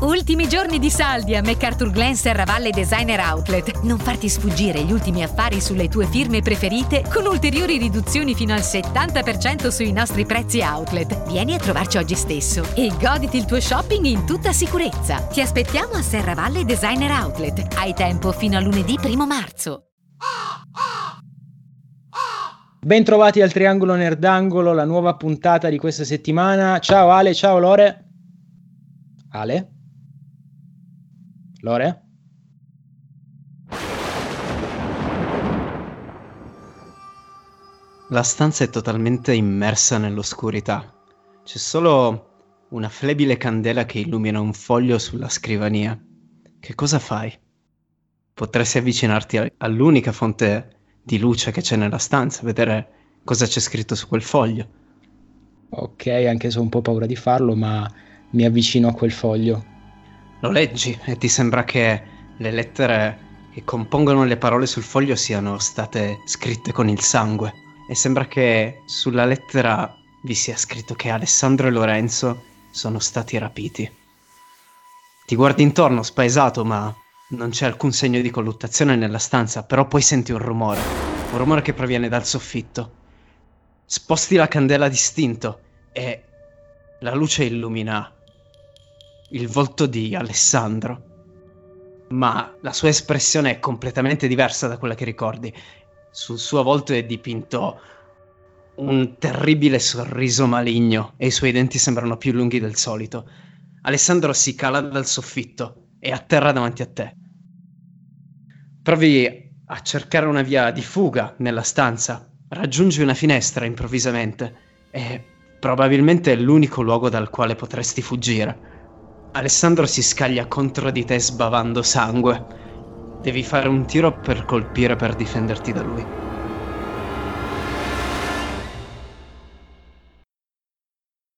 Ultimi giorni di saldi a MacArthur Glen Serravalle Designer Outlet. Non farti sfuggire gli ultimi affari sulle tue firme preferite con ulteriori riduzioni fino al 70% sui nostri prezzi outlet. Vieni a trovarci oggi stesso e goditi il tuo shopping in tutta sicurezza. Ti aspettiamo a Serravalle Designer Outlet. Hai tempo fino a lunedì 1 marzo. Bentrovati al Triangolo Nerdangolo, la nuova puntata di questa settimana. Ciao Ale, ciao Lore. Ale? Lore? La stanza è totalmente immersa nell'oscurità. C'è solo una flebile candela che illumina un foglio sulla scrivania. Che cosa fai? Potresti avvicinarti all'unica fonte di luce che c'è nella stanza, vedere cosa c'è scritto su quel foglio. Ok, anche se ho un po' paura di farlo, ma mi avvicino a quel foglio. Lo leggi e ti sembra che le lettere che compongono le parole sul foglio siano state scritte con il sangue. E sembra che sulla lettera vi sia scritto che Alessandro e Lorenzo sono stati rapiti. Ti guardi intorno, spaesato, ma non c'è alcun segno di colluttazione nella stanza, però poi senti un rumore. Un rumore che proviene dal soffitto. Sposti la candela distinto e la luce illumina il volto di Alessandro. Ma la sua espressione è completamente diversa da quella che ricordi. Sul suo volto è dipinto un terribile sorriso maligno e i suoi denti sembrano più lunghi del solito. Alessandro si cala dal soffitto e atterra davanti a te. Provi a cercare una via di fuga nella stanza, raggiungi una finestra improvvisamente e probabilmente è l'unico luogo dal quale potresti fuggire. Alessandro si scaglia contro di te sbavando sangue. Devi fare un tiro per colpire per difenderti da lui.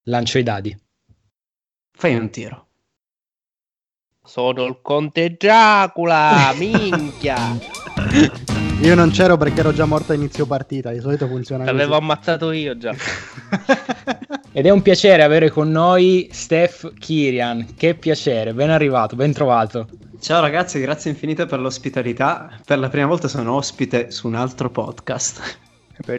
Lancio i dadi. Fai un tiro. Sono il conte Dracula, minchia! Io non c'ero perché ero già morto a inizio partita, di solito funziona così. L'avevo ammazzato io già. Ed è un piacere avere con noi Steph Kirian. Che piacere, ben arrivato, ben trovato. Ciao ragazzi, grazie infinite per l'ospitalità. Per la prima volta sono ospite su un altro podcast.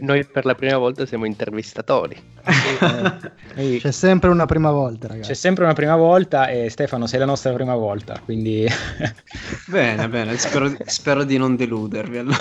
Noi per la prima volta siamo intervistatori. C'è sempre una prima volta, ragazzi. c'è sempre una prima volta e Stefano sei la nostra prima volta, quindi... bene, bene, spero, spero di non deludervi. Allora.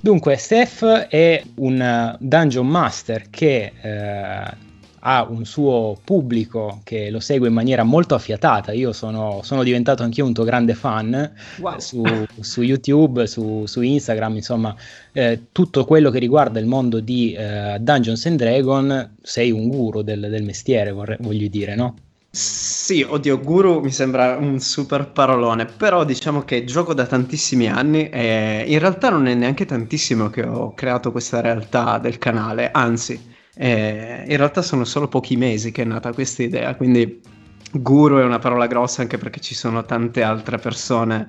Dunque, Steph è un dungeon master che eh, ha un suo pubblico che lo segue in maniera molto affiatata. Io sono, sono diventato anch'io un tuo grande fan Wow. su, su YouTube, su, su Instagram, insomma, eh, tutto quello che riguarda il mondo di eh, Dungeons and Dragon, sei un guru del, del mestiere, vorrei- voglio dire, no? Sì, oddio, guru mi sembra un super parolone, però diciamo che gioco da tantissimi anni e in realtà non è neanche tantissimo che ho creato questa realtà del canale, anzi, eh, in realtà sono solo pochi mesi che è nata questa idea, quindi guru è una parola grossa anche perché ci sono tante altre persone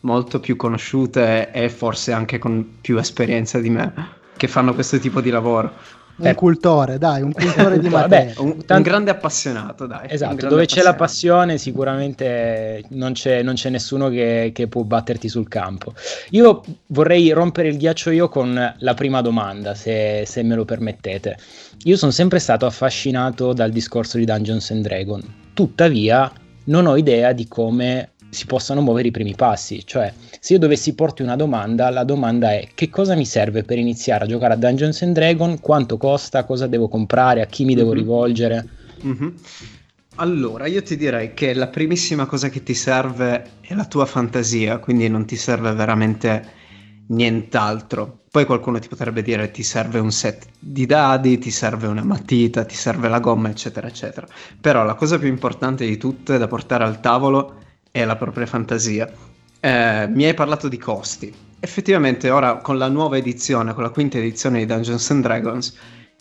molto più conosciute e forse anche con più esperienza di me che fanno questo tipo di lavoro. Un cultore, dai, un cultore di Vabbè, materia. Un, un Tanto- grande appassionato, dai. un Esatto, dove c'è la passione sicuramente non c'è, non c'è nessuno che, che può batterti sul campo. Io vorrei rompere il ghiaccio io con la prima domanda, se, se me lo permettete. Io sono sempre stato affascinato dal discorso di Dungeons and Dragons, tuttavia non ho idea di come si possano muovere i primi passi, cioè se io dovessi porti una domanda, la domanda è che cosa mi serve per iniziare a giocare a Dungeons and Dragons, quanto costa, cosa devo comprare, a chi mi devo Mhm. rivolgere. Mhm. Allora, io ti direi che la primissima cosa che ti serve è la tua fantasia, quindi non ti serve veramente nient'altro. Poi qualcuno ti potrebbe dire ti serve un set di dadi, ti serve una matita, ti serve la gomma, eccetera, eccetera. Però la cosa più importante di tutte da portare al tavolo è la propria fantasia. Eh, mi hai parlato di costi. Effettivamente ora con la nuova edizione, con la quinta edizione di Dungeons and Dragons,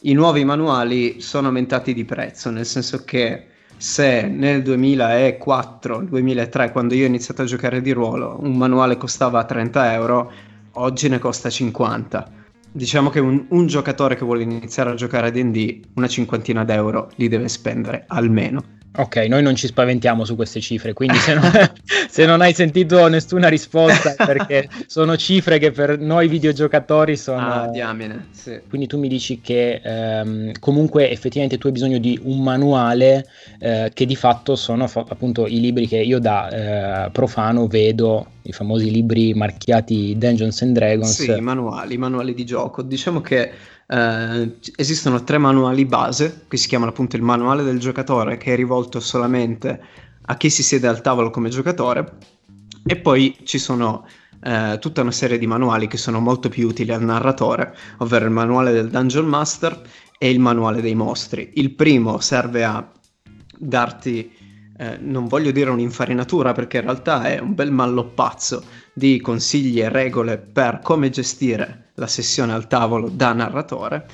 i nuovi manuali sono aumentati di prezzo, nel senso che se nel 2004-2003, quando io ho iniziato a giocare di ruolo, un manuale costava 30 euro, oggi ne costa 50. Diciamo che un, un giocatore che vuole iniziare a giocare a D&D una cinquantina d'euro li deve spendere almeno Ok, noi non ci spaventiamo su queste cifre, quindi se non, se non hai sentito nessuna risposta è perché sono cifre che per noi videogiocatori sono... Ah, diamine, sì. Quindi tu mi dici che ehm, comunque effettivamente tu hai bisogno di un manuale eh, che di fatto sono fa- appunto i libri che io da eh, profano vedo, i famosi libri marchiati Dungeons and Dragons. Sì, i manuali, i manuali di gioco. Diciamo che eh, esistono tre manuali base, che si chiamano appunto il manuale del giocatore, che è rivolto solamente a chi si siede al tavolo come giocatore, e poi ci sono eh, tutta una serie di manuali che sono molto più utili al narratore, ovvero il manuale del Dungeon Master e il manuale dei mostri. Il primo serve a darti, eh, non voglio dire un'infarinatura perché in realtà è un bel malloppazzo di consigli e regole per come gestire la sessione al tavolo da narratore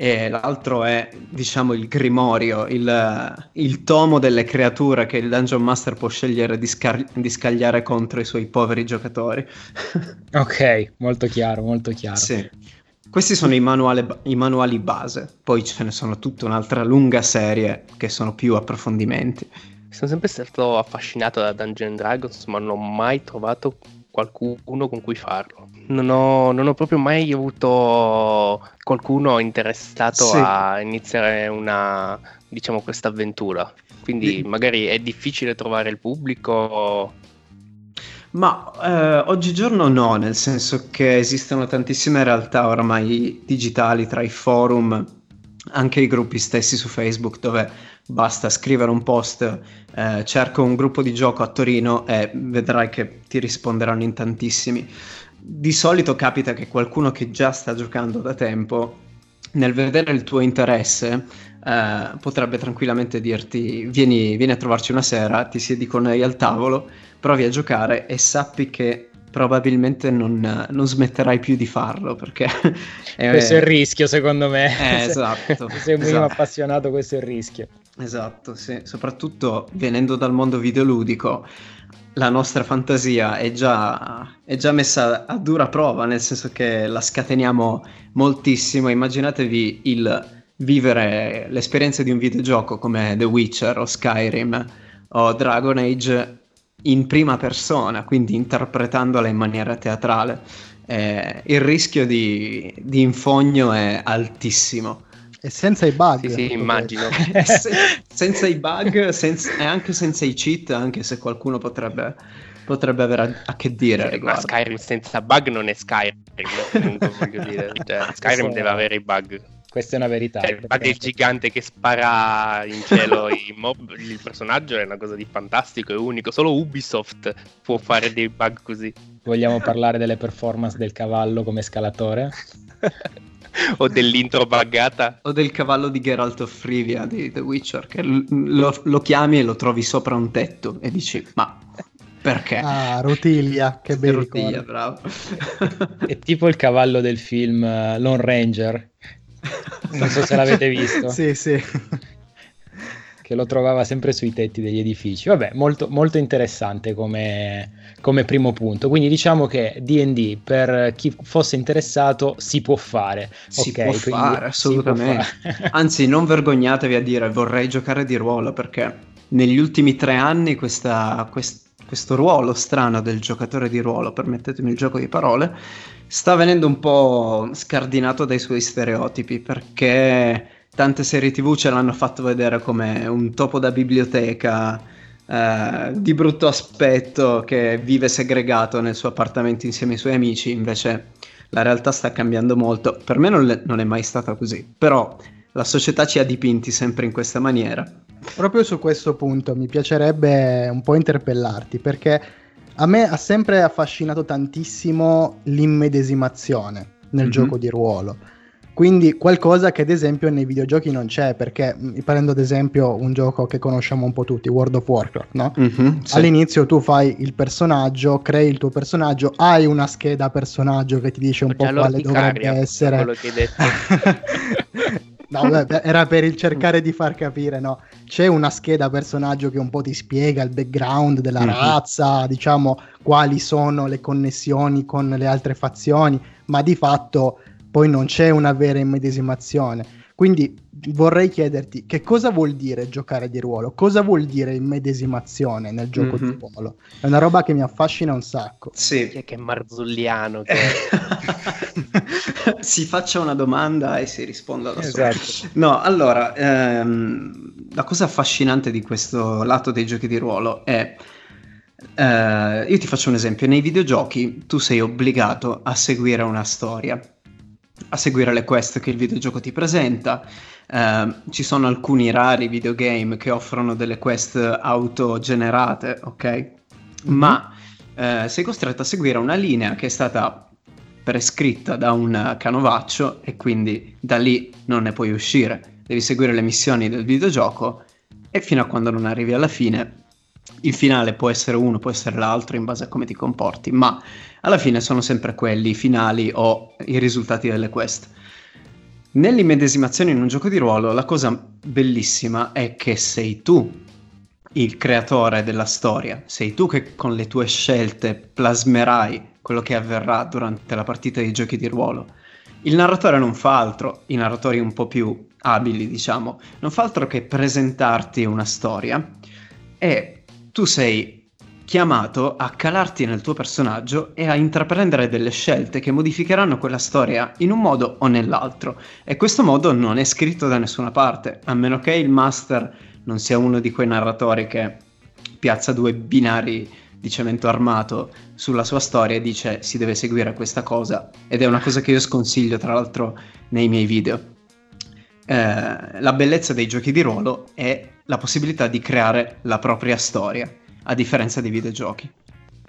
e l'altro è diciamo il grimorio, il, il, tomo delle creature che il Dungeon Master può scegliere di, scar- di scagliare contro i suoi poveri giocatori. ok, molto chiaro, molto chiaro. Sì. Questi sono i, manuale, i manuali base, poi ce ne sono tutta un'altra lunga serie che sono più approfondimenti. Sono sempre stato affascinato da Dungeon Dragons, ma non ho mai trovato qualcuno con cui farlo. Non ho, non ho proprio mai avuto qualcuno interessato sì. a iniziare una, diciamo, questa avventura. Quindi magari è difficile trovare il pubblico. Ma eh, oggigiorno no, nel senso che esistono tantissime realtà oramai digitali tra i forum, anche i gruppi stessi su Facebook dove basta scrivere un post, eh, cerco un gruppo di gioco a Torino e vedrai che ti risponderanno in tantissimi. Di solito capita che qualcuno che già sta giocando da tempo, nel vedere il tuo interesse, eh, potrebbe tranquillamente dirti vieni, vieni, a trovarci una sera, ti siedi con noi al tavolo, provi a giocare e sappi che probabilmente non, non smetterai più di farlo perché è, questo è il rischio secondo me eh, esatto se sei un esatto. appassionato questo è il rischio Esatto, sì. soprattutto venendo dal mondo videoludico, la nostra fantasia è già, è già, messa a dura prova, nel senso che la scateniamo moltissimo. Immaginatevi il vivere l'esperienza di un videogioco come The Witcher o Skyrim o Dragon Age in prima persona, quindi interpretandola in maniera teatrale. Eh, il rischio di, di infogno è altissimo. E senza i bug. Sì, sì, immagino. Se, senza i bug senza, e anche senza i cheat, anche se qualcuno potrebbe, potrebbe avere a, a, che dire. Sì, ma Skyrim senza bug non è Skyrim, voglio dire. Cioè, Skyrim deve avere i bug. Questa è una verità. Cioè, il bug del gigante che spara in cielo mob, il personaggio è una cosa di fantastico e unico. Solo Ubisoft può fare dei bug così. Vogliamo parlare delle performance del cavallo come scalatore? o dell'intro buggata. O del cavallo di Geralt of Rivia di The Witcher, che lo, lo chiami e lo trovi sopra un tetto e dici, ma perché? Ah, Rotilia, che bello. Rotilia, bravo. È tipo il cavallo del film uh, Lone Ranger. Non so se l'avete visto. sì, sì che lo trovava sempre sui tetti degli edifici. Vabbè, molto, molto interessante come, come, primo punto. Quindi diciamo che DD per chi fosse interessato si può fare. Si okay, può fare, assolutamente. Può fare. Anzi, non vergognatevi a dire vorrei giocare di ruolo perché negli ultimi tre anni questa, quest, questo ruolo strano del giocatore di ruolo, permettetemi il gioco di parole, sta venendo un po' scardinato dai suoi stereotipi perché tante serie tv ce l'hanno fatto vedere come un topo da biblioteca eh, di brutto aspetto che vive segregato nel suo appartamento insieme ai suoi amici, invece la realtà sta cambiando molto. Per me non, le, non è mai stata così, però la società ci ha dipinti sempre in questa maniera. Proprio su questo punto mi piacerebbe un po' interpellarti perché a me ha sempre affascinato tantissimo l'immedesimazione nel mm-hmm. gioco di ruolo quindi qualcosa che ad esempio nei videogiochi non c'è, perché mm, prendo ad esempio un gioco che conosciamo un po' tutti, World of Warcraft, no? Mm-hmm, sì. All'inizio tu fai il personaggio, crei il tuo personaggio, hai una scheda personaggio che ti dice un po' quale dovrebbe essere. Quello che hai detto. no, beh, era per il cercare di far capire, no? C'è una scheda personaggio che un po' ti spiega il background della mm-hmm. razza, diciamo quali sono le connessioni con le altre fazioni, ma di fatto poi non c'è una vera immedesimazione. Quindi vorrei chiederti che cosa vuol dire giocare di ruolo? Cosa vuol dire immedesimazione nel gioco mm-hmm. di ruolo? È una roba che mi affascina un sacco. Sì. Che, che marzulliano. Che... si faccia una domanda e si risponda da esatto. solo. No, allora, ehm, la cosa affascinante di questo lato dei giochi di ruolo è... Uh, io ti faccio un esempio, nei videogiochi tu sei obbligato a seguire una storia, a seguire le quest che il videogioco ti presenta, Uh, ci sono alcuni rari videogame che offrono delle quest autogenerate, ok? Mm-hmm. Ma uh, sei costretto a seguire una linea che è stata prescritta da un canovaccio e quindi da lì non ne puoi uscire. Devi seguire le missioni del videogioco e fino a quando non arrivi alla fine il finale può essere uno, può essere l'altro in base a come ti comporti, ma alla fine sono sempre quelli i finali o i risultati delle quest. Nell'immedesimazione in un gioco di ruolo, la cosa bellissima è che sei tu il creatore della storia, sei tu che con le tue scelte plasmerai quello che avverrà durante la partita di giochi di ruolo. Il narratore non fa altro, i narratori un po' più abili, diciamo, non fa altro che presentarti una storia e tu sei chiamato a calarti nel tuo personaggio e a intraprendere delle scelte che modificheranno quella storia in un modo o nell'altro. E questo modo non è scritto da nessuna parte, a meno che il master non sia uno di quei narratori che piazza due binari di cemento armato sulla sua storia e dice si deve seguire questa cosa. Ed è una cosa che io sconsiglio, tra l'altro, nei miei video. Eh, la bellezza dei giochi di ruolo è la possibilità di creare la propria storia a differenza dei videogiochi.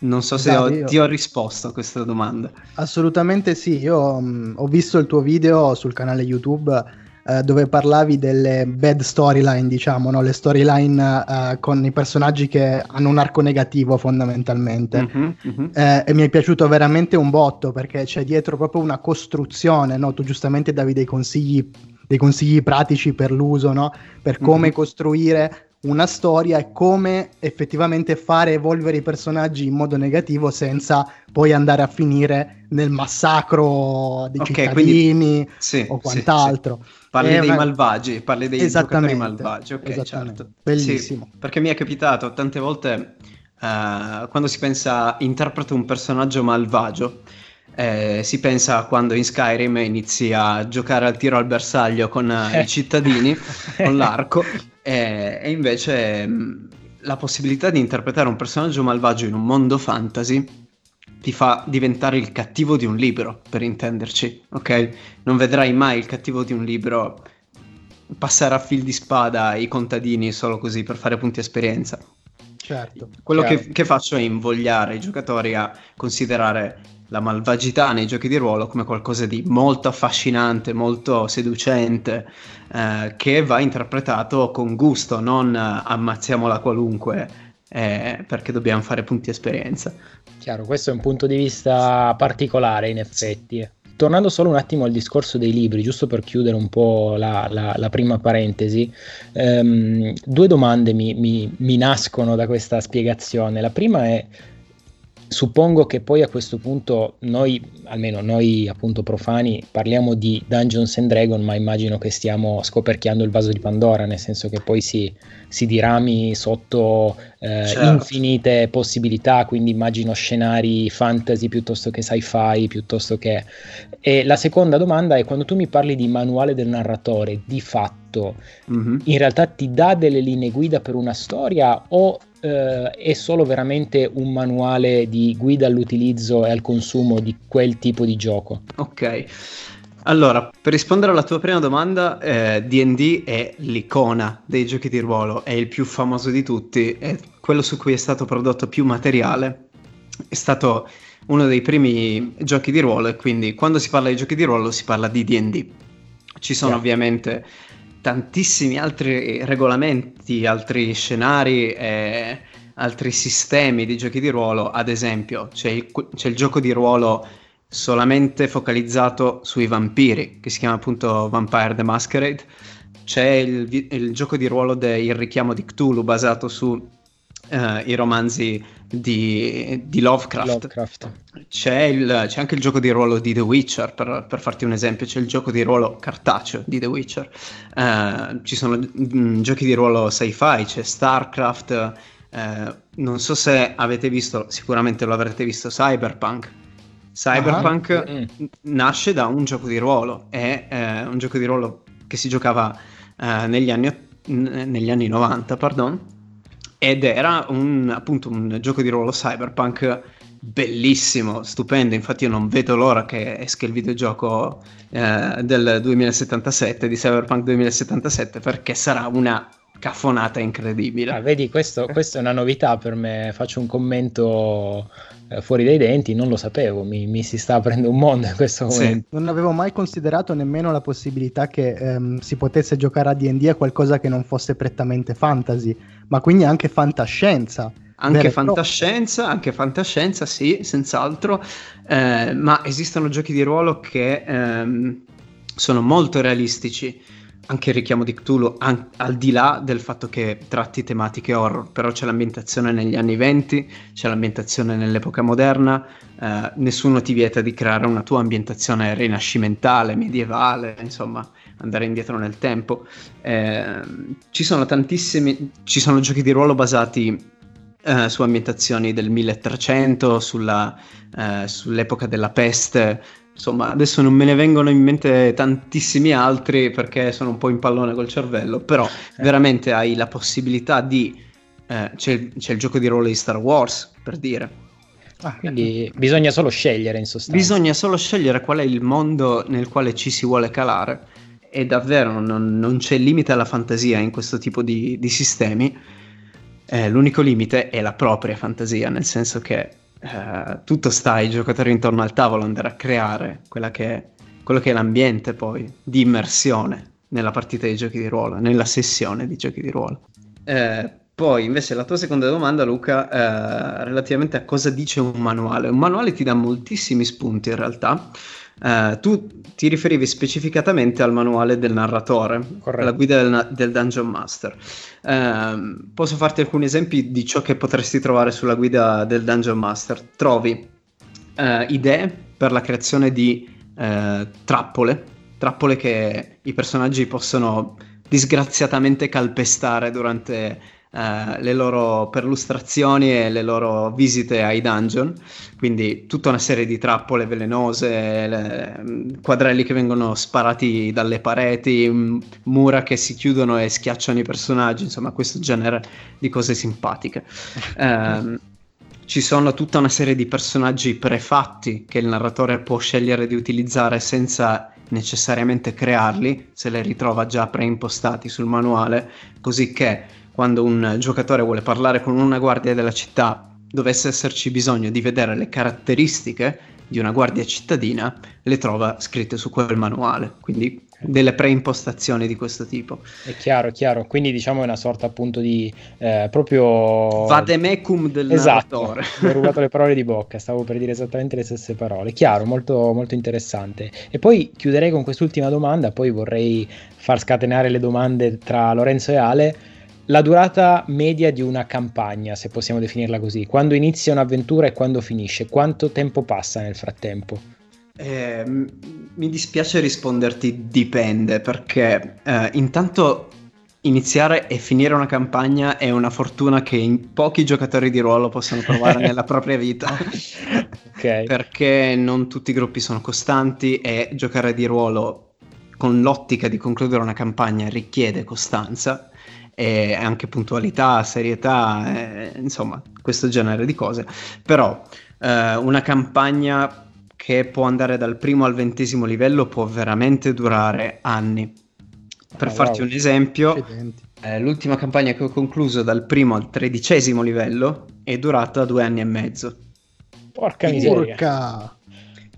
Non so se ho, ti ho risposto a questa domanda. Assolutamente sì, io um, ho visto il tuo video sul canale YouTube uh, dove parlavi delle bad storyline, diciamo, no? le storyline uh, con i personaggi che hanno un arco negativo fondamentalmente. Mm-hmm, mm-hmm. Uh, e mi è piaciuto veramente un botto perché c'è dietro proprio una costruzione, no? tu giustamente davi dei consigli, dei consigli pratici per l'uso, no? per come mm-hmm. costruire una storia e come effettivamente fare evolvere i personaggi in modo negativo senza poi andare a finire nel massacro dei okay, cittadini quindi, sì, o quant'altro. Sì, sì. Parli è dei malvagi, parli dei giocatori malvagi, ok, certo. Bellissimo. perché mi è capitato tante volte uh, quando si pensa interpreto un personaggio malvagio eh, si pensa quando in Skyrim inizi a giocare al tiro al bersaglio con eh, i cittadini, con l'arco, eh, e invece mh, mm, la possibilità di interpretare un personaggio malvagio in un mondo fantasy ti fa diventare il cattivo di un libro, per intenderci, ok? Non vedrai mai il cattivo di un libro passare a fil di spada i contadini solo così per fare punti esperienza. Certo. Quello. Che, che faccio è invogliare i giocatori a considerare la malvagità nei giochi di ruolo come qualcosa di molto affascinante, molto seducente, eh, che va interpretato con gusto, non eh, ammazziamola qualunque eh, perché dobbiamo fare punti esperienza. Chiaro, questo è un punto di vista particolare in effetti. Tornando solo un attimo al discorso dei libri, giusto per chiudere un po' la, la, la prima parentesi, ehm, due domande mi, mi, mi nascono da questa spiegazione. La prima è Suppongo che poi a questo punto noi, almeno noi appunto profani, parliamo di Dungeons and Dragons, ma immagino che stiamo scoperchiando il vaso di Pandora, nel senso che poi si, si dirami sotto eh, certo. infinite possibilità, quindi immagino scenari fantasy piuttosto che sci-fi, piuttosto che... E la seconda domanda è quando tu mi parli di manuale del narratore, di fatto, mm-hmm. in realtà ti dà delle linee guida per una storia o eh, è solo veramente un manuale di guida all'utilizzo e al consumo di quel tipo di gioco. Ok. Allora, per rispondere alla tua prima domanda, eh, DD è l'icona dei giochi di ruolo, è il più famoso di tutti, è quello su cui è stato prodotto più materiale, è stato uno dei primi giochi di ruolo e quindi quando si parla di giochi di ruolo si parla di DD. Ci sono yeah. ovviamente tantissimi altri regolamenti, altri scenari e altri sistemi di giochi di ruolo, ad esempio c'è il, c'è il gioco di ruolo solamente focalizzato sui vampiri, che si chiama appunto Vampire the Masquerade, c'è il, il gioco di ruolo del richiamo di Cthulhu basato sui uh, romanzi di, di Lovecraft. Lovecraft. C'è, il, c'è, anche il gioco di ruolo di The Witcher, per, per, farti un esempio, c'è il gioco di ruolo cartaceo di The Witcher. Uh, ci sono mh, giochi di ruolo sci-fi, c'è StarCraft. Uh, non so se avete visto, sicuramente lo avrete visto, Cyberpunk. Cyberpunk uh-huh. nasce da un gioco di ruolo, è eh, un gioco di ruolo che si giocava eh, negli, anni, negli anni 90, pardon, ed era un, appunto un gioco di ruolo cyberpunk bellissimo, stupendo. Infatti, io non vedo l'ora che esca il videogioco eh, del 2077 di Cyberpunk 2077 perché sarà una cafonata incredibile. Ah, vedi, questo, questa è una novità per me. Faccio un commento eh, fuori dai denti, non lo sapevo, mi, mi, si sta aprendo un mondo in questo momento. Sì. Non avevo mai considerato nemmeno la possibilità che ehm, si potesse giocare a DD a qualcosa che non fosse prettamente fantasy, ma quindi anche fantascienza. Anche fantascienza, anche fantascienza, sì, senz'altro, eh, ma esistono giochi di ruolo che ehm, sono molto realistici anche il richiamo di Cthulhu, an- al di là del fatto che tratti tematiche horror, però c'è l'ambientazione negli anni 20, c'è l'ambientazione nell'epoca moderna, eh, nessuno ti vieta di creare una tua ambientazione rinascimentale, medievale, insomma, andare indietro nel tempo. Eh, ci sono tantissimi, ci sono giochi di ruolo basati eh, su ambientazioni del 1300, sulla, eh, sull'epoca della peste, insomma, adesso non me ne vengono in mente tantissimi altri perché sono un po' in pallone col cervello, però eh. veramente hai la possibilità di... Eh, c'è, c'è, il gioco di ruolo di Star Wars, per dire. Ah, quindi bisogna solo scegliere in sostanza. Bisogna solo scegliere qual è il mondo nel quale ci si vuole calare e davvero non, non c'è limite alla fantasia in questo tipo di, di sistemi. Eh, l'unico limite è la propria fantasia, nel senso che eh, tutto sta ai giocatori intorno al tavolo andare a creare che quello che è l'ambiente poi di immersione nella partita di giochi di ruolo, nella sessione di giochi di ruolo. Eh, poi invece la tua seconda domanda Luca, eh, relativamente a cosa dice un manuale. Un manuale ti dà moltissimi spunti in realtà. Uh, tu ti riferivi specificatamente al manuale del narratore, Corretto. la guida del, del Dungeon Master. Uh, posso farti alcuni esempi di ciò che potresti trovare sulla guida del Dungeon Master. Trovi uh, idee per la creazione di trappole, trappole che i personaggi possono disgraziatamente calpestare durante Uh, le loro perlustrazioni e le loro visite ai dungeon, quindi tutta una serie di trappole velenose, le, mm, quadrelli che vengono sparati dalle pareti, m- mura che si chiudono e schiacciano i personaggi, insomma questo genere di cose simpatiche. Uh, ci sono tutta una serie di personaggi prefatti che il narratore può scegliere di utilizzare senza necessariamente crearli, se li ritrova già preimpostati sul manuale, così che quando un giocatore vuole parlare con una guardia della città, dovesse esserci bisogno di vedere le caratteristiche di una guardia cittadina, le trova scritte su quel manuale. Quindi delle preimpostazioni di questo tipo. È chiaro, è chiaro. Quindi diciamo è una sorta appunto di eh, proprio vademecum del esatto. narratore. ho rubato le parole di bocca, stavo per dire esattamente le stesse parole. Chiaro, molto, molto interessante. E poi chiuderei con quest'ultima domanda, poi vorrei far scatenare le domande tra Lorenzo e Ale la durata media di una campagna, se possiamo definirla così, quando inizia un'avventura e quando finisce, quanto tempo passa nel frattempo? Eh, mi dispiace risponderti dipende perché eh, intanto iniziare e finire una campagna è una fortuna che pochi giocatori di ruolo possono trovare nella propria vita. okay. Perché non tutti i gruppi sono costanti e giocare di ruolo con l'ottica di concludere una campagna richiede costanza e anche puntualità, serietà, eh, insomma, questo genere di cose. Però eh, una campagna che può andare dal primo al ventesimo livello può veramente durare anni. Per oh, farti wow. un esempio, eh, l'ultima campagna che ho concluso dal primo al tredicesimo livello è durata due anni e mezzo. Porca miseria.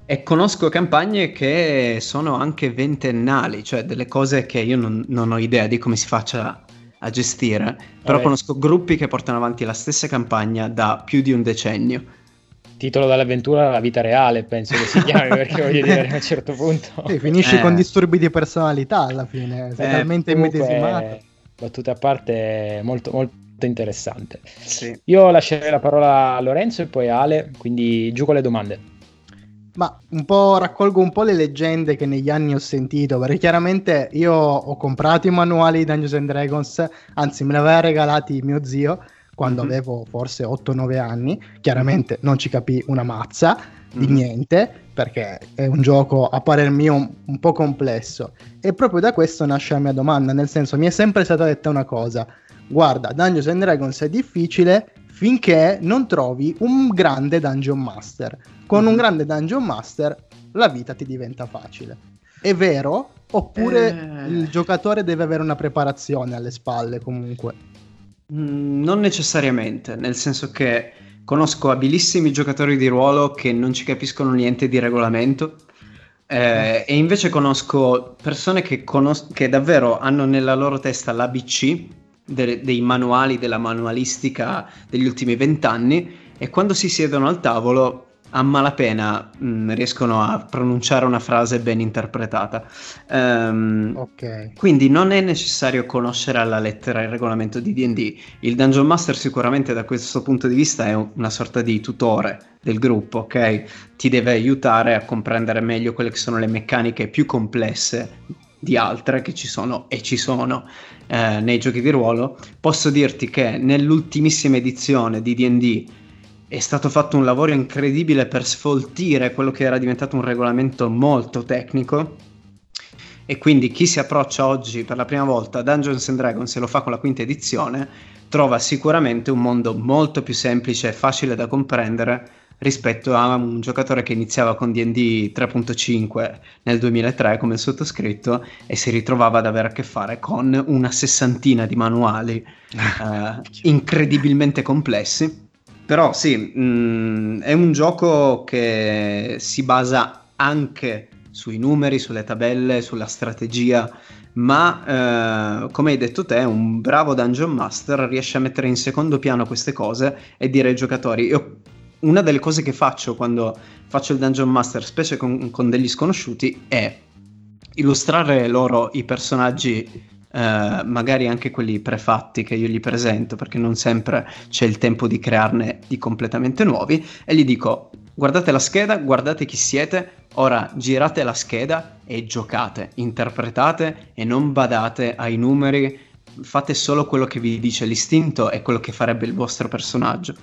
E conosco campagne che sono anche ventennali, cioè delle cose che io non, non ho idea di come si faccia a gestire, però Vabbè. conosco gruppi che portano avanti la stessa campagna da più di un decennio. Titolo dall'avventura la vita reale, penso che si chiami, perché voglio dire, a un certo punto... Sì, finisci eh. con disturbi di personalità alla fine, sei eh, talmente immedesimato. Battute a parte, molto, molto molto interessante. Sì. Io lascerei la parola a Lorenzo e poi a Ale, quindi giù con le domande. Ma un po' raccolgo un po' le leggende che negli anni ho sentito, perché chiaramente io ho comprato i manuali di Dungeons and Dragons, anzi me li aveva regalati mio zio quando mm-hmm. avevo forse 8-9 anni, chiaramente non ci capì una mazza di mm-hmm. niente, perché è un gioco a parer mio un, un, po' complesso. E proprio da questo nasce la mia domanda, nel senso mi è sempre stata detta una cosa, guarda, Dungeons and Dragons è difficile finché non trovi un grande Dungeon Master con un grande dungeon master la vita ti diventa facile. È vero? Oppure eh... il giocatore deve avere una preparazione alle spalle comunque? Mm, non necessariamente, nel senso che conosco abilissimi giocatori di ruolo che non ci capiscono niente di regolamento. Eh, e invece conosco persone che, conos- che, davvero hanno nella loro testa l'ABC de- dei manuali, della manualistica degli ultimi vent'anni e quando si siedono al tavolo a malapena mh, mm, riescono a pronunciare una frase ben interpretata. Um, ok. Quindi non è necessario conoscere alla lettera il regolamento di DD. Il Dungeon Master sicuramente da questo punto di vista è una sorta di tutore del gruppo, ok? Ti deve aiutare a comprendere meglio quelle che sono le meccaniche più complesse di altre che ci sono e ci sono eh, nei giochi di ruolo. Posso dirti che nell'ultimissima edizione di DD è stato fatto un lavoro incredibile per sfoltire quello che era diventato un regolamento molto tecnico. E quindi chi si approccia oggi per la prima volta a Dungeons and Dragons e lo fa con la quinta edizione trova sicuramente un mondo molto più semplice e facile da comprendere rispetto a un giocatore che iniziava con D&D 3.5 nel 2003 come il sottoscritto e si ritrovava ad avere a che fare con una sessantina di manuali eh, incredibilmente complessi però sì, mh, mm, è un gioco che si basa anche sui numeri, sulle tabelle, sulla strategia, ma eh, come hai detto te, un bravo Dungeon Master riesce a mettere in secondo piano queste cose e dire ai giocatori, io, una delle cose che faccio quando faccio il Dungeon Master, specie con, con degli sconosciuti, è illustrare loro i personaggi eh, magari anche quelli prefatti che io gli presento, perché non sempre c'è il tempo di crearne di completamente nuovi, e gli dico guardate la scheda, guardate chi siete, ora girate la scheda e giocate, interpretate e non badate ai numeri, fate solo quello che vi dice l'istinto e quello che farebbe il vostro personaggio.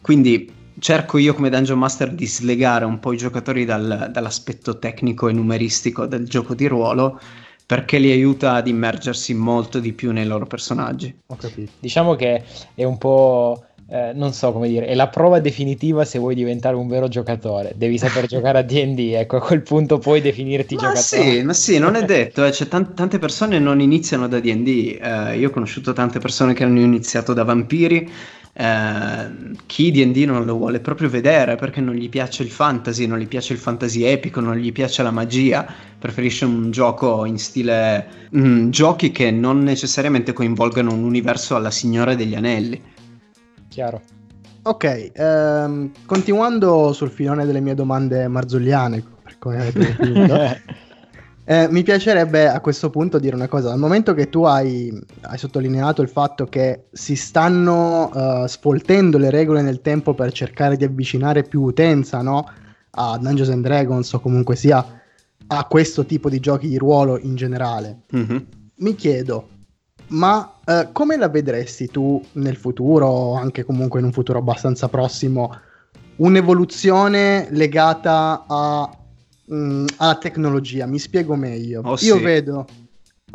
Quindi cerco io come Dungeon Master di slegare un po' i giocatori dal, dall'aspetto tecnico e numeristico del gioco di ruolo perché li aiuta ad immergersi molto di più nei loro personaggi. Ho capito. Diciamo che è un po'. Eh, non so come dire, è la prova definitiva se vuoi diventare un vero giocatore. Devi saper giocare a DD, ecco, a quel punto puoi definirti ma giocatore. Sì, ma sì, non è detto, eh, cioè, t- tante persone non iniziano da DD. Eh, io ho conosciuto tante persone che hanno iniziato da vampiri eh, chi D&D non lo vuole proprio vedere perché non gli piace il fantasy, non gli piace il fantasy epico, non gli piace la magia, preferisce un gioco in stile mm, giochi che non necessariamente coinvolgano un universo alla Signora degli Anelli. Chiaro. Ok, ehm, continuando sul filone delle mie domande marzulliane, per come avete definito, Eh, mi piacerebbe a questo punto dire una cosa. Dal momento che tu hai, hai sottolineato il fatto che si stanno uh, sfoltendo le regole nel tempo per cercare di avvicinare più utenza no? a Dungeons and Dragons o comunque sia a questo tipo di giochi di ruolo in generale, mm-hmm. mi chiedo, ma uh, come la vedresti tu nel futuro, o anche comunque in un futuro abbastanza prossimo, un'evoluzione legata a mh, mm, alla tecnologia. Mi spiego meglio. Oh, Io sì. vedo.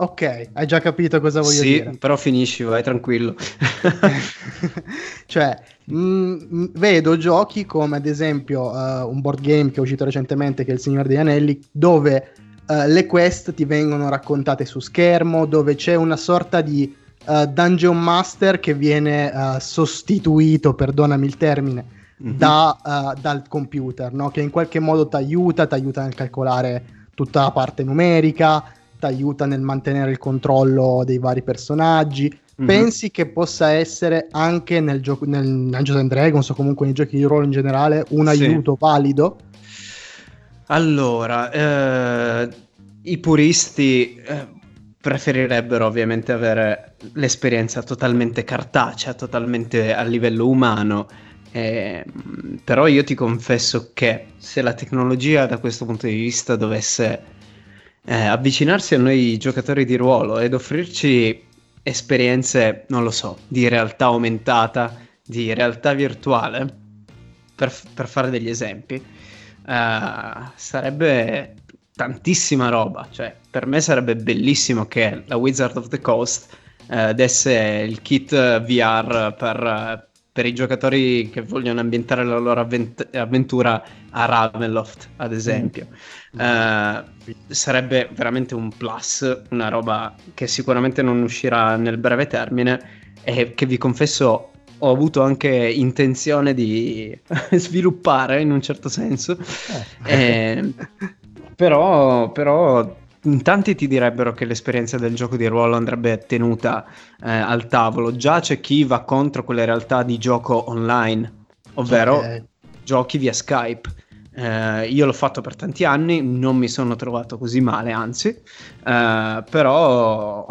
Ok, hai già capito cosa voglio sì, dire. Sì, però finisci, vai tranquillo. cioè, mh, mm, vedo giochi come ad esempio uh, un board game che è uscito recentemente, che è Il Signore degli Anelli, dove uh, le quest ti vengono raccontate su schermo, dove c'è una sorta di uh, dungeon master che viene sostituito, perdonami il termine. Da, uh, dal computer, no? che in qualche modo ti aiuta, ti aiuta nel calcolare tutta la parte numerica, ti aiuta nel mantenere il controllo dei vari personaggi. Mm-hmm. Pensi che possa essere anche nel gioco nel Dungeons and Dragons o comunque nei giochi di ruolo in generale un aiuto sì. valido? Allora, eh, i puristi eh, preferirebbero ovviamente avere l'esperienza totalmente cartacea, totalmente a livello umano. Eh, però io ti confesso che se la tecnologia da questo punto di vista dovesse eh, avvicinarsi a noi giocatori di ruolo ed offrirci esperienze, non lo so, di realtà aumentata, di realtà virtuale, per, per fare degli esempi, eh, sarebbe tantissima roba. Cioè, per me sarebbe bellissimo che la Wizard of the Coast eh, desse il kit VR per, per, i giocatori che vogliono ambientare la loro avvent- avventura a Ravenloft, ad esempio. Mm. Eh, sarebbe veramente un plus, una roba che sicuramente non uscirà nel breve termine e che vi confesso ho avuto anche intenzione di sviluppare in un certo senso. Eh. Eh, però, però in tanti ti direbbero che l'esperienza del gioco di ruolo andrebbe tenuta eh, al tavolo. Già c'è chi va contro quelle realtà di gioco online, ovvero okay. giochi via Skype. Eh, io l'ho fatto per tanti anni, non mi sono trovato così male, anzi, eh, però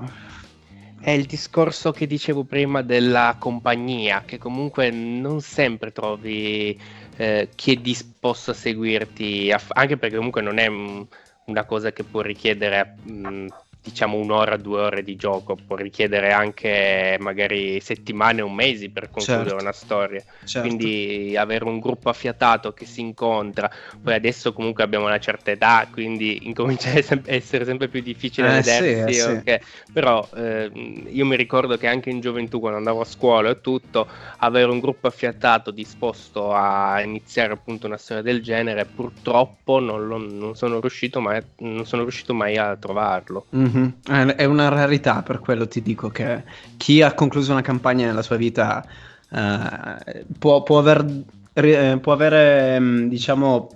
è il discorso che dicevo prima della compagnia, che comunque non sempre trovi eh, chi è disposto a seguirti, a f- anche perché comunque non è mh, una cosa che può richiedere mh, diciamo un'ora, due ore di gioco, può richiedere anche magari settimane o mesi per concludere certo. una storia. Certo. Quindi avere un gruppo affiatato che si incontra, poi adesso comunque abbiamo una certa età, quindi incomincia a essere sempre più difficile eh, vedersi. Sì, eh, okay. sì. Però eh, io mi ricordo che anche in gioventù, quando andavo a scuola e tutto, avere un gruppo affiatato disposto a iniziare appunto una storia del genere, purtroppo non, lo, non, sono, riuscito mai, non sono riuscito mai a trovarlo. Mm. Mm-hmm. È una rarità, per quello ti dico che chi ha concluso una campagna nella sua vita uh, può, può, aver, eh, può avere, mm, diciamo,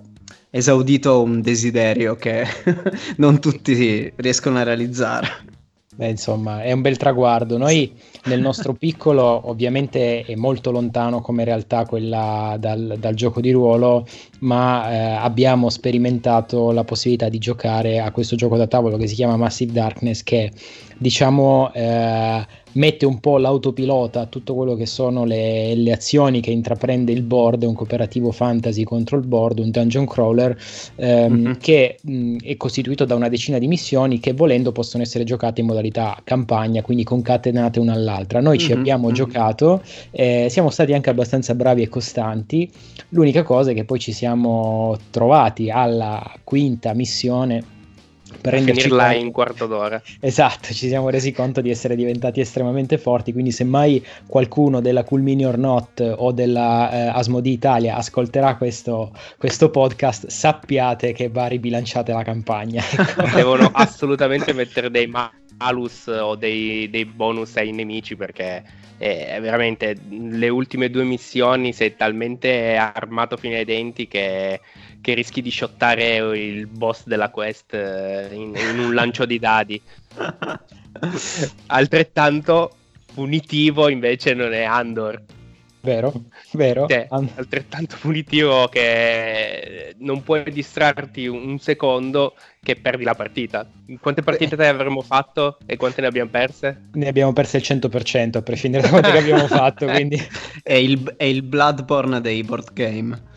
esaudito un desiderio che non tutti riescono a realizzare. Beh, insomma, è un bel traguardo. Noi nel nostro piccolo, ovviamente è molto lontano come realtà quella dal, dal gioco di ruolo, ma eh, abbiamo sperimentato la possibilità di giocare a questo gioco da tavolo che si chiama Massive Darkness, che diciamo eh, mette un po' l'autopilota a tutto quello che sono le, le, azioni che intraprende il board, un cooperativo fantasy contro il board, un dungeon crawler ehm, mm-hmm. che mh, è costituito da una decina di missioni che volendo possono essere giocate in modalità campagna, quindi concatenate una all'altra. Noi mm-hmm. ci abbiamo mm-hmm. giocato, eh, siamo stati anche abbastanza bravi e costanti, l'unica cosa è che poi ci siamo trovati alla quinta missione per finirla conto... in quarto d'ora. Esatto, ci siamo resi conto di essere diventati estremamente forti, quindi se mai qualcuno della Cool Mini or Not o della eh, Asmodi Italia ascolterà questo, questo, podcast, sappiate che va ribilanciata la campagna. Ecco. Devono assolutamente mettere dei malus o dei, dei bonus ai nemici perché è veramente le ultime due missioni sei talmente armato fino ai denti che che rischi di shottare il boss della quest eh, in, in un lancio di dadi. Altrettanto punitivo invece non è Andor. Vero, vero. Cioè, altrettanto punitivo che non puoi distrarti un secondo che perdi la partita. Quante partite te avremmo fatto e quante ne abbiamo perse? Ne abbiamo perse il 100% a prescindere da quante che abbiamo fatto. Quindi... è, il, è il Bloodborne dei board game.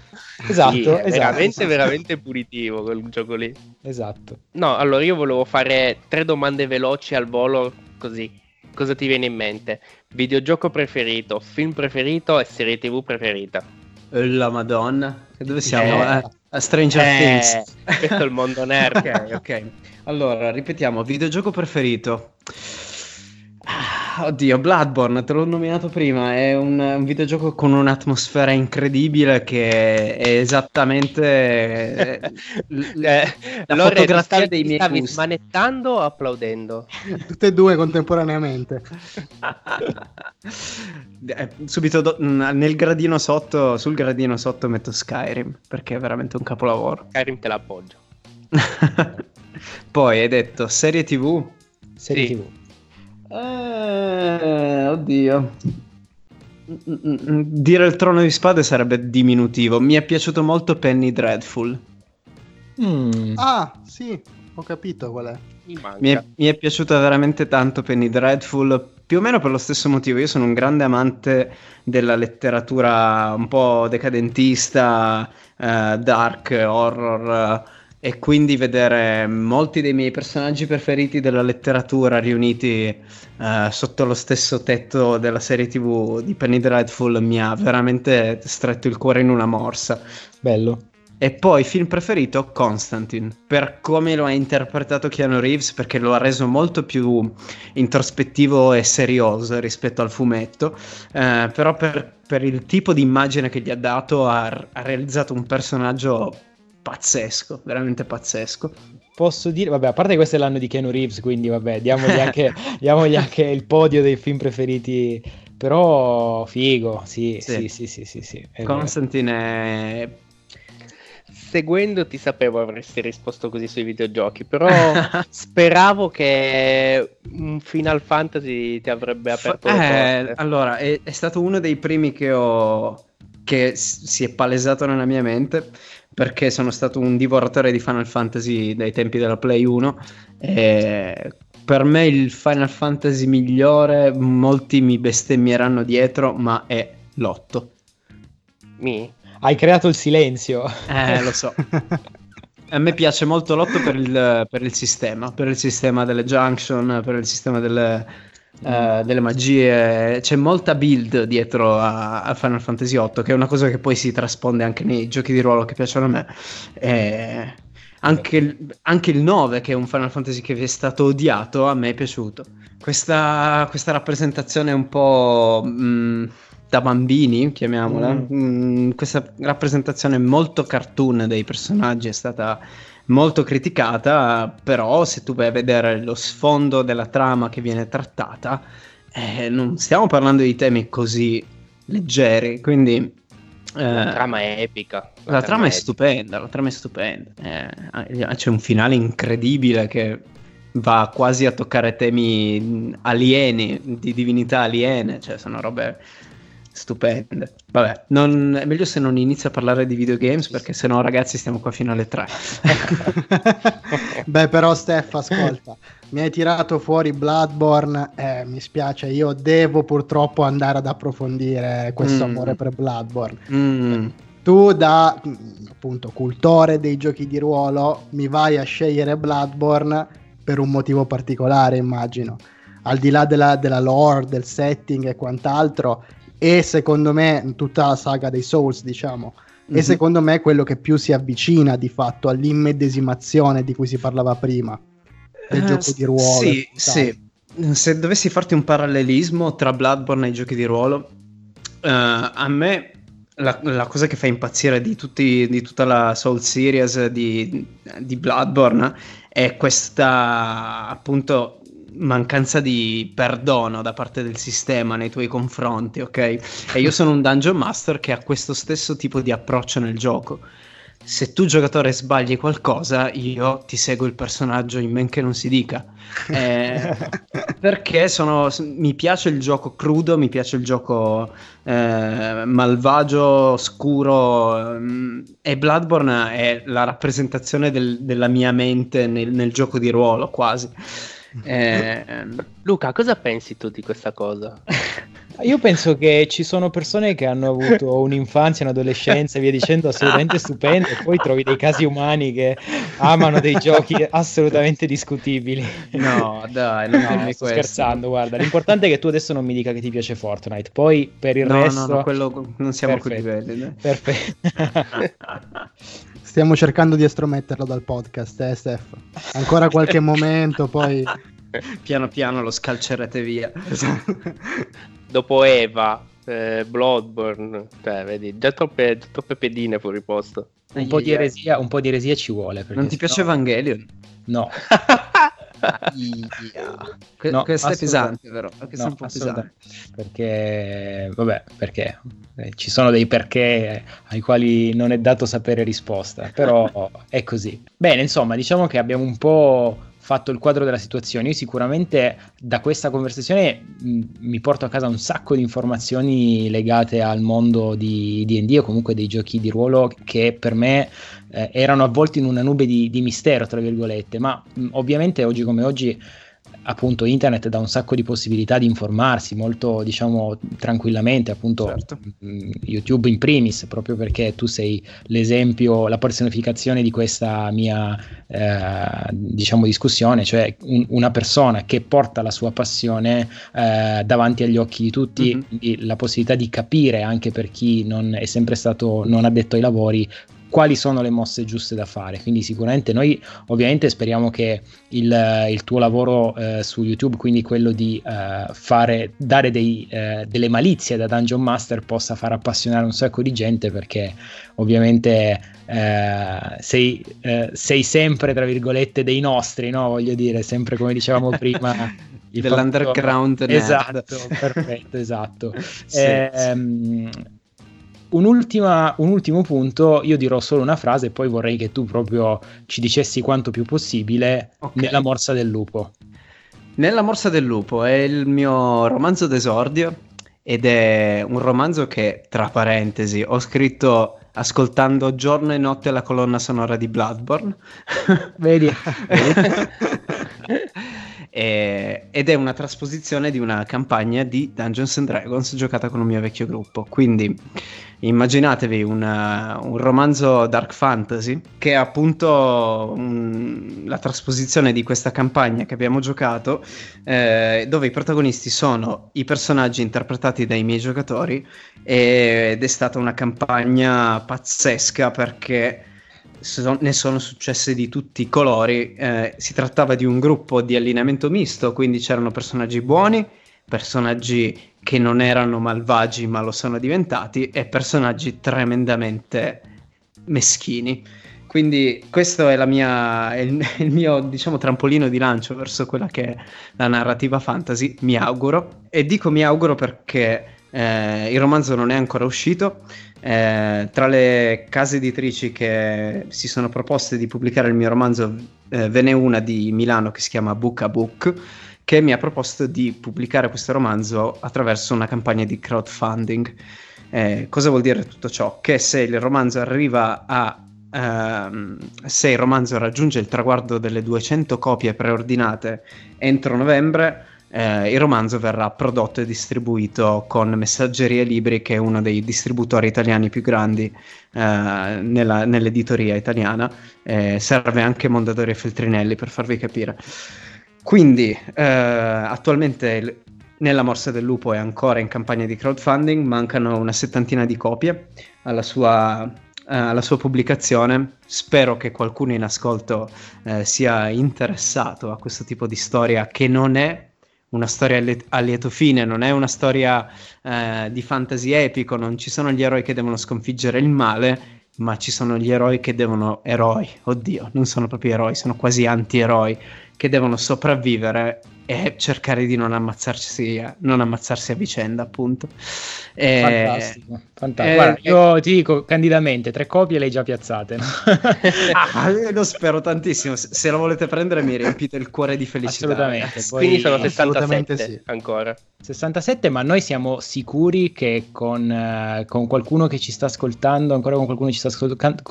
Esatto, sì, esatto. veramente, esatto. veramente punitivo quel gioco lì. Esatto. No, allora io volevo fare tre domande veloci al volo, così. Cosa ti viene in mente? Videogioco preferito, film preferito e serie TV preferita? La Madonna. Dove siamo? Eh, a Stranger eh, Things. Questo è il mondo nerd. ok, ok. Allora, ripetiamo, videogioco preferito. Oddio, Bloodborne, te l'ho nominato prima, è un, un, videogioco con un'atmosfera incredibile che è esattamente eh, la Lore, fotografia stavi, dei miei stavi gusti. smanettando o applaudendo? Tutte e due contemporaneamente. eh, subito do, nel gradino sotto, sul gradino sotto metto Skyrim, perché è veramente un capolavoro. Skyrim te l'appoggio. Poi hai detto serie TV? Serie sì. TV. Eh, oddio. Dire il trono di spade sarebbe diminutivo. Mi è piaciuto molto Penny Dreadful. Mm. Ah, sì. ho capito qual è. Mi, mi, è, mi, è, piaciuta veramente tanto Penny Dreadful, più o meno per lo stesso motivo. Io sono un grande amante della letteratura un po' decadentista, uh, dark, horror. E quindi vedere molti dei miei personaggi preferiti della letteratura riuniti uh, sotto lo stesso tetto della serie tv di Penny Dreadful mi ha veramente stretto il cuore in una morsa. Bello. E poi film preferito Constantine, per come lo ha interpretato Keanu Reeves, perché lo ha reso molto più introspettivo e serioso rispetto al fumetto, eh, però per, per, il tipo di immagine che gli ha dato ha, ha realizzato un personaggio pazzesco, veramente pazzesco. Posso dire, vabbè, a parte che questo è l'anno di Keanu Reeves, quindi vabbè, diamogli anche, diamogli anche il podio dei film preferiti, però figo, sì, sì, sì, sì, sì, sì, sì Constantine è seguendoti sapevo avresti risposto così sui videogiochi, però speravo che un Final Fantasy ti avrebbe aperto F- eh, Allora, è, è, stato uno dei primi che ho che si è palesato nella mia mente perché sono stato un divoratore di Final Fantasy dai tempi della Play 1 e per me il Final Fantasy migliore, molti mi bestemmieranno dietro, ma è l'8. Mi? Hai creato il silenzio. Eh, lo so. A me piace molto l'8 per il, per il sistema, per il sistema delle junction, per il sistema delle, Uh, delle magie, c'è molta build dietro a, a, Final Fantasy VIII, che è una cosa che poi si trasponde anche nei giochi di ruolo che piacciono a me. E anche, il, anche il 9, che è un Final Fantasy che vi è stato odiato, a me è piaciuto. Questa, questa rappresentazione un po'. Mh, mm, da bambini, chiamiamola, mm. mh, mm, questa rappresentazione molto cartoon dei personaggi è stata molto criticata, però se tu vai a vedere lo sfondo della trama che viene trattata, eh, non stiamo parlando di temi così leggeri, quindi... Eh, la trama è epica. La, la trama, è, stupenda, la trama è stupenda. Eh, c'è un finale incredibile che va quasi a toccare temi alieni, di divinità aliene, cioè sono robe stupende. Vabbè, non, è meglio se non inizio a parlare di videogames perché sennò ragazzi stiamo qua fino alle 3. Beh, però Steph, ascolta, mi hai tirato fuori Bloodborne, eh, mi spiace, io devo purtroppo andare ad approfondire questo mm. amore per Bloodborne. Mm. Tu da appunto cultore dei giochi di ruolo mi vai a scegliere Bloodborne per un motivo particolare, immagino. Al di là della, della lore, del setting e quant'altro, e secondo me tutta la saga dei Souls, diciamo, mm-hmm. e mhm. secondo me quello che più si avvicina di fatto all'immedesimazione di cui si parlava prima del uh, gioco di ruolo. Sì, sì. Se dovessi farti un parallelismo tra Bloodborne e i giochi di ruolo, uh, a me la, la, cosa che fa impazzire di, tutti, di tutta la Soul Series di, di Bloodborne è questa appunto mancanza di perdono da parte del sistema nei tuoi confronti, ok? E io sono un dungeon master che ha questo stesso tipo di approccio nel gioco. Se tu giocatore sbagli qualcosa, io ti seguo il personaggio in men che non si dica. Eh, perché sono, mi piace il gioco crudo, mi piace il gioco eh, malvagio, scuro. Mm, e Bloodborne è la rappresentazione del, della mia mente nel, nel gioco di ruolo, quasi. Eh, Luca, cosa pensi tu di questa cosa? Io penso che ci sono persone che hanno avuto un'infanzia, un'adolescenza e via dicendo assolutamente stupende, e poi trovi dei casi umani che amano dei giochi assolutamente discutibili. No, dai, non no, sto scherzando, guarda. L'importante è che tu adesso non mi dica che ti piace Fortnite, poi per il no, resto... No, no, quello non siamo perfetto. a quei livelli. Perfetto. Stiamo cercando di estrometterlo dal podcast, eh, Steph. Ancora qualche momento, poi piano piano lo scalcerete via. Dopo Eva, eh, Bloodborne, cioè, vedi, già troppe, troppe pedine fuori posto. Un po, eresia, un po' di eresia, ci vuole. Non ti piace no... Evangelion? No. que- no, questo è pesante, però. Questo no, è un po' pesante. Perché, vabbè, perché eh, ci sono dei perché ai quali non è dato sapere risposta, però è così. Bene, insomma, diciamo che abbiamo un po' fatto il quadro della situazione. Io sicuramente da questa conversazione mh, mi porto a casa un sacco di informazioni legate al mondo di DD o comunque dei giochi di ruolo che per me eh, erano avvolti in una nube di, di mistero, tra virgolette, ma mh, ovviamente oggi come oggi appunto internet dà un sacco di possibilità di informarsi molto diciamo tranquillamente appunto certo. Mm, YouTube in primis proprio perché tu sei l'esempio la personificazione di questa mia eh, diciamo discussione cioè un, una persona che porta la sua passione eh, davanti agli occhi di tutti mm-hmm. la possibilità di capire anche per chi non è sempre stato non addetto ai lavori quali sono le mosse giuste da fare. Quindi sicuramente noi ovviamente speriamo che il, il tuo lavoro eh, su YouTube, quindi quello di eh, fare, dare dei, eh, delle malizie da Dungeon Master possa far appassionare un sacco di gente perché ovviamente eh, sei, eh, sei, sempre, tra virgolette, dei nostri, no? Voglio dire, sempre come dicevamo prima. dell'underground fatto... esatto perfetto esatto sì, ehm, sì un, un ultimo punto, io dirò solo una frase e poi vorrei che tu proprio ci dicessi quanto più possibile okay. nella morsa del lupo. Nella morsa del lupo è il mio romanzo d'esordio ed è un romanzo che, tra parentesi, ho scritto ascoltando giorno e notte la colonna sonora di Bloodborne. Vedi? e, ed è una trasposizione di una campagna di Dungeons and Dragons giocata con un mio vecchio gruppo. Quindi immaginatevi una, un romanzo dark fantasy che è appunto un, la trasposizione di questa campagna che abbiamo giocato eh, dove i protagonisti sono i personaggi interpretati dai miei giocatori ed è stata una campagna pazzesca perché ne sono successe di tutti i colori. Eh, si trattava di un gruppo di allineamento misto, quindi c'erano personaggi buoni, personaggi che non erano malvagi ma lo sono diventati e personaggi tremendamente meschini. Quindi questo è, mia, è, il, è, il, mio diciamo, trampolino di lancio verso quella che è la narrativa fantasy, mi auguro. E dico mi auguro perché eh, il romanzo non è ancora uscito. Eh, tra le case editrici che si sono proposte di pubblicare il mio romanzo, eh, ve n'è una di Milano che si chiama Book a Book che mi ha proposto di pubblicare questo romanzo attraverso una campagna di crowdfunding. Eh, cosa vuol dire tutto ciò? Che se il romanzo arriva a Uh, se il romanzo raggiunge il traguardo delle 200 copie preordinate entro novembre, uh, il romanzo verrà prodotto e distribuito con Messaggeria Libri, che è uno dei distributori italiani più grandi uh, nella, nell'editoria italiana. Eh, serve anche Mondadori e Feltrinelli per farvi capire. Quindi eh, attualmente nella Morsa del Lupo è ancora in campagna di crowdfunding, mancano una settantina di copie alla sua, eh, alla sua pubblicazione. Spero che qualcuno in ascolto eh, sia interessato a questo tipo di storia che non è una storia a lieto fine, non è una storia eh, di fantasy epico, non ci sono gli eroi che devono sconfiggere il male, ma ci sono gli eroi che devono eroi, oddio, non sono proprio eroi, sono quasi anti-eroi che devono sopravvivere e cercare di non ammazzarsi, non ammazzarsi a vicenda, appunto. E... Fantastico, fantastico. Eh, Guarda, io ti dico candidamente, tre copie le hai già piazzate. No? ah, lo spero tantissimo. Se lo volete prendere, mi riempite il cuore di felicità. Assolutamente. Poi... Quindi sono 67 sì. ancora. 67, ma noi siamo sicuri che con, uh, con, qualcuno che ci sta ascoltando, ancora con qualcuno che ci sta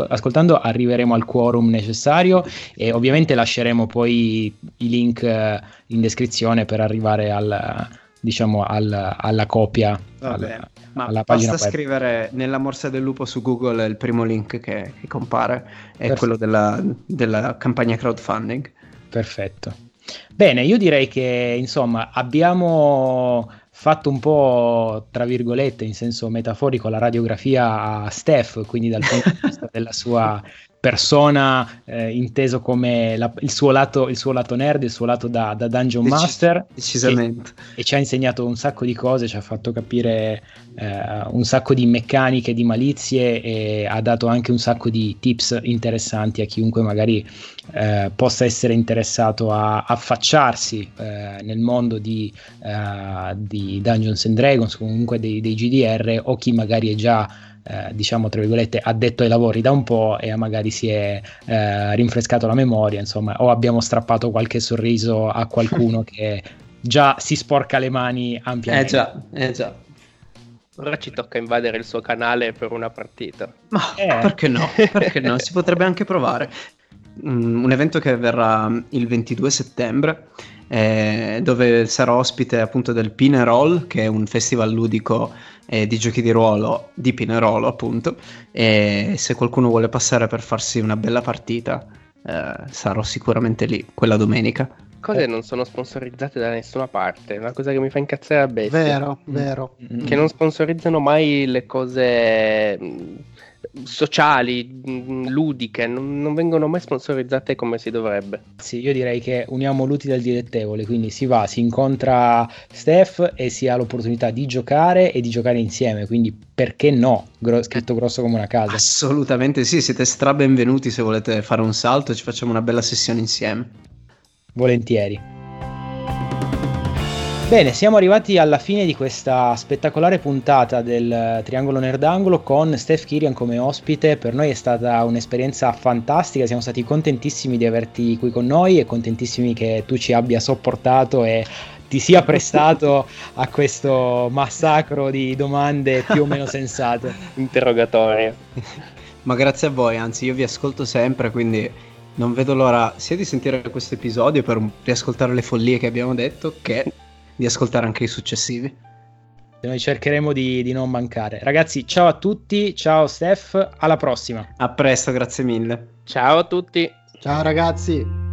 ascoltando, arriveremo al quorum necessario e ovviamente lasceremo poi i link uh, in descrizione per arrivare al, diciamo, al, alla copia. Al, ma alla pagina basta web. scrivere nella morsa del lupo su Google il primo link che, che compare, è Perfetto. quello della, della campagna crowdfunding. Perfetto. Bene, io direi che insomma abbiamo fatto un po', tra virgolette, in senso metaforico, la radiografia a Steph, quindi dal punto di vista della sua persona eh, inteso come la, il, suo lato, il, suo lato, nerd, il suo lato da, da Dungeon Decis- Master. Decisamente. E, e, ci ha insegnato un sacco di cose, ci ha fatto capire eh, un sacco di meccaniche, di malizie e ha dato anche un sacco di tips interessanti a chiunque magari eh, possa essere interessato a affacciarsi eh, nel mondo di, eh, di, Dungeons and Dragons, comunque dei, dei GDR o chi magari è già eh, diciamo tra virgolette addetto ai lavori da un po' e magari si è eh, rinfrescato la memoria insomma o abbiamo strappato qualche sorriso a qualcuno che già si sporca le mani ampiamente eh già, eh già Ora ci tocca invadere il suo canale per una partita. Ma eh. perché no? Perché no? Si potrebbe anche provare. Mm, un evento che avverrà il 22 settembre, eh, dove sarà ospite appunto del Pinerol, che è un festival ludico eh, di giochi di ruolo di Pinerolo, appunto. E se qualcuno vuole passare per farsi una bella partita, eh, sarò sicuramente lì quella domenica cose non sono sponsorizzate da nessuna parte. È una cosa che mi fa incazzare a bestia. Vero, vero. Che non sponsorizzano mai le cose sociali, ludiche, non, non, vengono mai sponsorizzate come si dovrebbe. Sì, io direi che uniamo l'utile al dilettevole, quindi si va, si incontra Steph e si ha l'opportunità di giocare e di giocare insieme, quindi perché no? Gro- scritto grosso come una casa. Assolutamente sì, siete stra benvenuti se volete fare un salto e ci facciamo una bella sessione insieme volentieri. Bene, siamo arrivati alla fine di questa spettacolare puntata del Triangolo Nerdangolo con Steph Kirian come ospite. Per noi è stata un'esperienza fantastica, siamo stati contentissimi di averti qui con noi e contentissimi che tu ci abbia sopportato e ti sia prestato a questo massacro di domande più o meno sensate. Interrogatorio. Ma grazie a voi, anzi io vi ascolto sempre, quindi non vedo l'ora sia di sentire questo episodio per riascoltare le follie che abbiamo detto che di ascoltare anche i successivi. Noi cercheremo di, di non mancare. Ragazzi, ciao a tutti, ciao Steph, alla prossima. A presto, grazie mille. Ciao a tutti. Ciao ragazzi.